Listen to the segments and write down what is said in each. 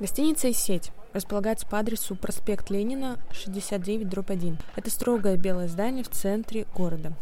Гостиница и сеть располагается по адресу проспект Ленина, 69, дробь 1. Это строгое белое здание в центре города.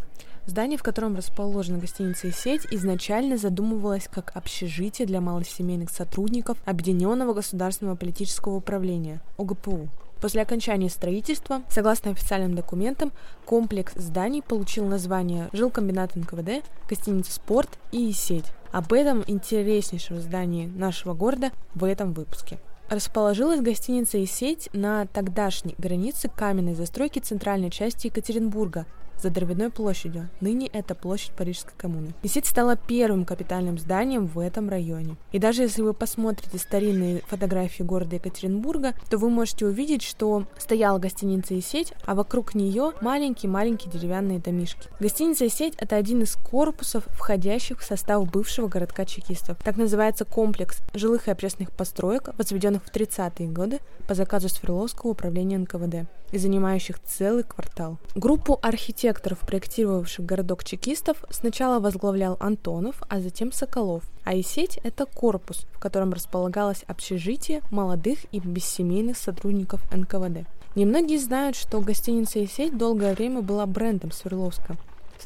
Здание, в котором расположена гостиница и сеть, изначально задумывалось как общежитие для малосемейных сотрудников Объединенного государственного политического управления ОГПУ. После окончания строительства, согласно официальным документам, комплекс зданий получил название жилкомбинат НКВД, гостиница «Спорт» и «Сеть». Об этом интереснейшем здании нашего города в этом выпуске. Расположилась гостиница и сеть на тогдашней границе каменной застройки центральной части Екатеринбурга, за Дровяной площадью. Ныне это площадь Парижской коммуны. Месит стала первым капитальным зданием в этом районе. И даже если вы посмотрите старинные фотографии города Екатеринбурга, то вы можете увидеть, что стояла гостиница и сеть, а вокруг нее маленькие-маленькие деревянные домишки. Гостиница и сеть – это один из корпусов, входящих в состав бывшего городка чекистов. Так называется комплекс жилых и общественных построек, возведенных в 30-е годы по заказу Свердловского управления НКВД и занимающих целый квартал. Группу архитекторов, проектировавших городок чекистов, сначала возглавлял Антонов, а затем Соколов. А и сеть – это корпус, в котором располагалось общежитие молодых и бессемейных сотрудников НКВД. Немногие знают, что гостиница и сеть долгое время была брендом Свердловска.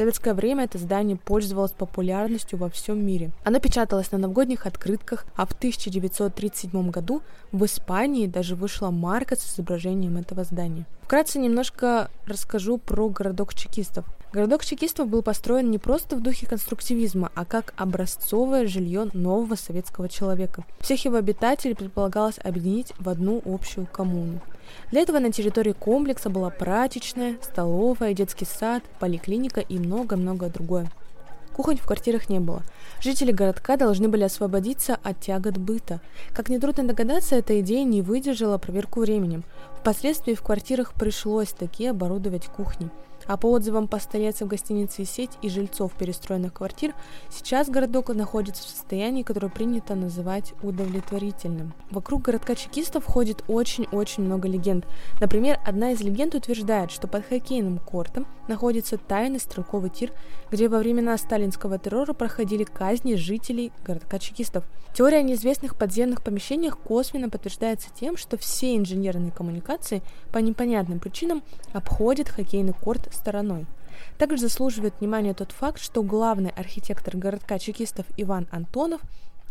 Советское время это здание пользовалось популярностью во всем мире. Оно печаталось на новогодних открытках, а в 1937 году в Испании даже вышла марка с изображением этого здания. Вкратце немножко расскажу про городок чекистов. Городок чекистов был построен не просто в духе конструктивизма, а как образцовое жилье нового советского человека. Всех его обитателей предполагалось объединить в одну общую коммуну. Для этого на территории комплекса была прачечная, столовая, детский сад, поликлиника и много-много другое. Кухонь в квартирах не было. Жители городка должны были освободиться от тягот быта. Как нетрудно догадаться, эта идея не выдержала проверку временем. Впоследствии в квартирах пришлось такие оборудовать кухни. А по отзывам постояльцев гостиницы «Сеть» и жильцов перестроенных квартир, сейчас городок находится в состоянии, которое принято называть удовлетворительным. Вокруг городка чекистов ходит очень-очень много легенд. Например, одна из легенд утверждает, что под хоккейным кортом находится тайный стрелковый тир, где во времена сталинского террора проходили казни жителей городка чекистов. Теория о неизвестных подземных помещениях косвенно подтверждается тем, что все инженерные коммуникации по непонятным причинам обходят хоккейный корт стороной. Также заслуживает внимания тот факт, что главный архитектор городка чекистов Иван Антонов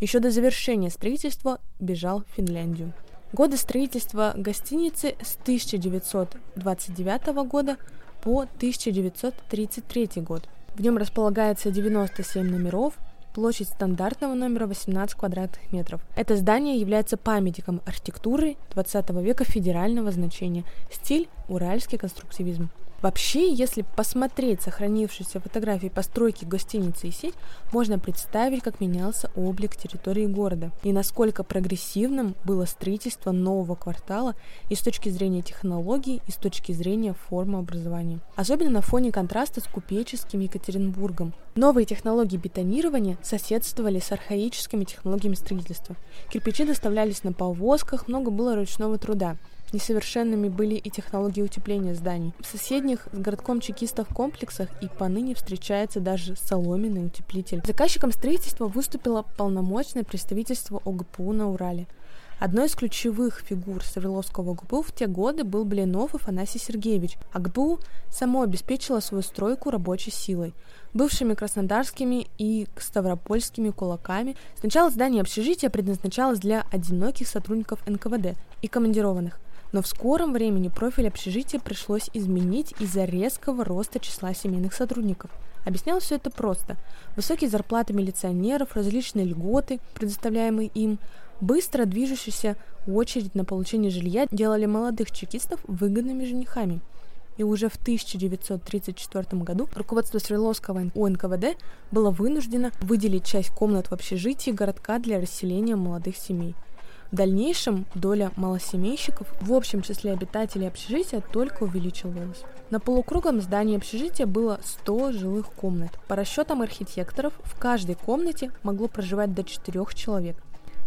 еще до завершения строительства бежал в Финляндию. Годы строительства гостиницы с 1929 года по 1933 год. В нем располагается 97 номеров, площадь стандартного номера 18 квадратных метров. Это здание является памятником архитектуры 20 века федерального значения, стиль – уральский конструктивизм. Вообще, если посмотреть сохранившиеся фотографии постройки гостиницы и сеть, можно представить, как менялся облик территории города и насколько прогрессивным было строительство нового квартала и с точки зрения технологий, и с точки зрения формы образования. Особенно на фоне контраста с купеческим Екатеринбургом. Новые технологии бетонирования соседствовали с архаическими технологиями строительства. Кирпичи доставлялись на повозках, много было ручного труда. Несовершенными были и технологии утепления зданий. В соседних с городком чекистов комплексах и поныне встречается даже соломенный утеплитель. Заказчиком строительства выступило полномочное представительство ОГПУ на Урале. Одной из ключевых фигур Савеловского ГПУ в те годы был Блинов Афанасий Сергеевич, а ГПУ само обеспечило свою стройку рабочей силой. Бывшими краснодарскими и ставропольскими кулаками сначала здание общежития предназначалось для одиноких сотрудников НКВД и командированных, но в скором времени профиль общежития пришлось изменить из-за резкого роста числа семейных сотрудников. Объяснял все это просто. Высокие зарплаты милиционеров, различные льготы, предоставляемые им, быстро движущаяся очередь на получение жилья делали молодых чекистов выгодными женихами. И уже в 1934 году руководство Свердловского УНКВД было вынуждено выделить часть комнат в общежитии городка для расселения молодых семей – в дальнейшем доля малосемейщиков в общем числе обитателей общежития только увеличивалась. На полукруглом здании общежития было 100 жилых комнат. По расчетам архитекторов, в каждой комнате могло проживать до 4 человек.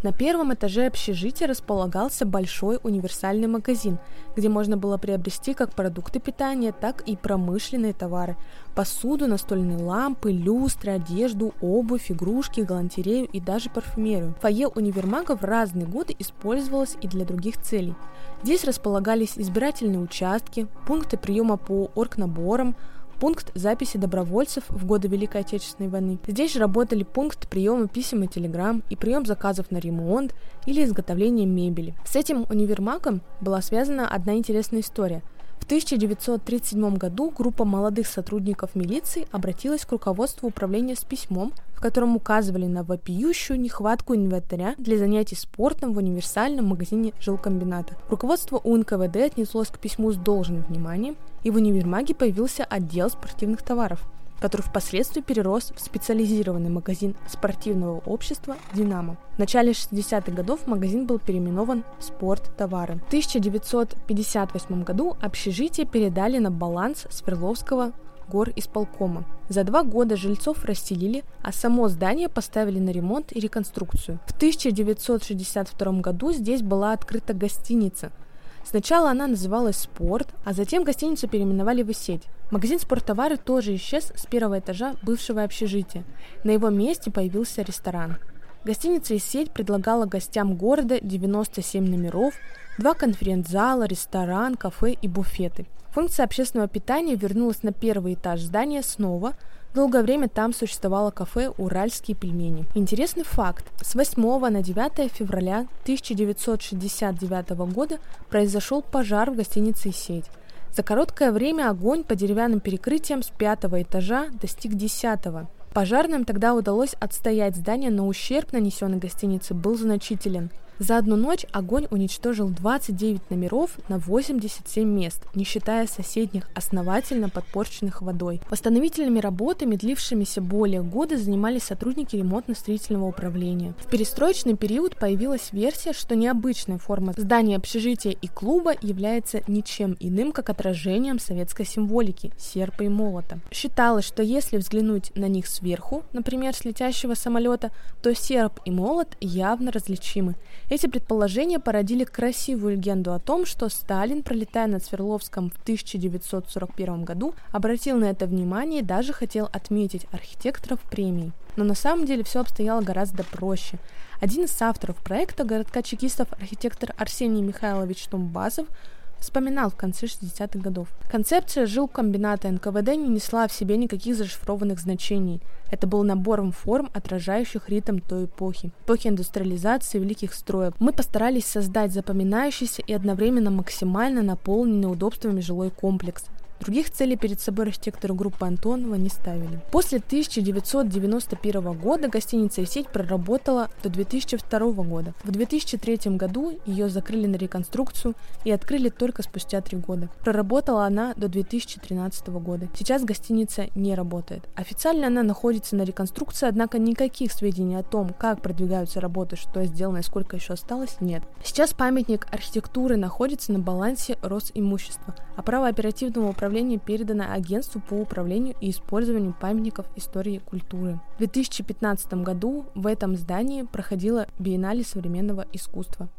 На первом этаже общежития располагался большой универсальный магазин, где можно было приобрести как продукты питания, так и промышленные товары, посуду, настольные лампы, люстры, одежду, обувь, игрушки, галантерею и даже парфюмерию. Фойе универмага в разные годы использовалось и для других целей. Здесь располагались избирательные участки, пункты приема по оргнаборам, пункт записи добровольцев в годы Великой Отечественной войны. Здесь же работали пункт приема писем и телеграмм и прием заказов на ремонт или изготовление мебели. С этим универмагом была связана одна интересная история. В 1937 году группа молодых сотрудников милиции обратилась к руководству управления с письмом, в котором указывали на вопиющую нехватку инвентаря для занятий спортом в универсальном магазине жилкомбината. Руководство УНКВД отнеслось к письму с должным вниманием, и в универмаге появился отдел спортивных товаров – который впоследствии перерос в специализированный магазин спортивного общества «Динамо». В начале 60-х годов магазин был переименован в «Спорт-товары». В 1958 году общежитие передали на баланс Свердловского гор исполкома. За два года жильцов расселили, а само здание поставили на ремонт и реконструкцию. В 1962 году здесь была открыта гостиница. Сначала она называлась «Спорт», а затем гостиницу переименовали в «Сеть». Магазин спорттовары тоже исчез с первого этажа бывшего общежития. На его месте появился ресторан. Гостиница сеть предлагала гостям города 97 номеров, два конференц-зала, ресторан, кафе и буфеты. Функция общественного питания вернулась на первый этаж здания снова. Долгое время там существовало кафе «Уральские пельмени». Интересный факт. С 8 на 9 февраля 1969 года произошел пожар в гостинице сеть. За короткое время огонь по деревянным перекрытиям с пятого этажа достиг десятого. Пожарным тогда удалось отстоять здание, но ущерб, нанесенный гостинице, был значителен. За одну ночь огонь уничтожил 29 номеров на 87 мест, не считая соседних, основательно подпорченных водой. Восстановительными работами, длившимися более года, занимались сотрудники ремонтно-строительного управления. В перестроечный период появилась версия, что необычная форма здания общежития и клуба является ничем иным, как отражением советской символики – серпа и молота. Считалось, что если взглянуть на них сверху, например, с летящего самолета, то серп и молот явно различимы. Эти предположения породили красивую легенду о том, что Сталин, пролетая над Свердловском в 1941 году, обратил на это внимание и даже хотел отметить архитекторов премии. Но на самом деле все обстояло гораздо проще. Один из авторов проекта городка чекистов, архитектор Арсений Михайлович Тумбасов, вспоминал в конце 60-х годов. Концепция жилкомбината НКВД не несла в себе никаких зашифрованных значений. Это был набором форм, отражающих ритм той эпохи, эпохи индустриализации великих строек. Мы постарались создать запоминающийся и одновременно максимально наполненный удобствами жилой комплекс, Других целей перед собой архитекторы группы Антонова не ставили. После 1991 года гостиница и сеть проработала до 2002 года. В 2003 году ее закрыли на реконструкцию и открыли только спустя три года. Проработала она до 2013 года. Сейчас гостиница не работает. Официально она находится на реконструкции, однако никаких сведений о том, как продвигаются работы, что сделано и сколько еще осталось, нет. Сейчас памятник архитектуры находится на балансе Росимущества, а право оперативного управления управления передано Агентству по управлению и использованию памятников истории культуры. В 2015 году в этом здании проходила Биеннале современного искусства.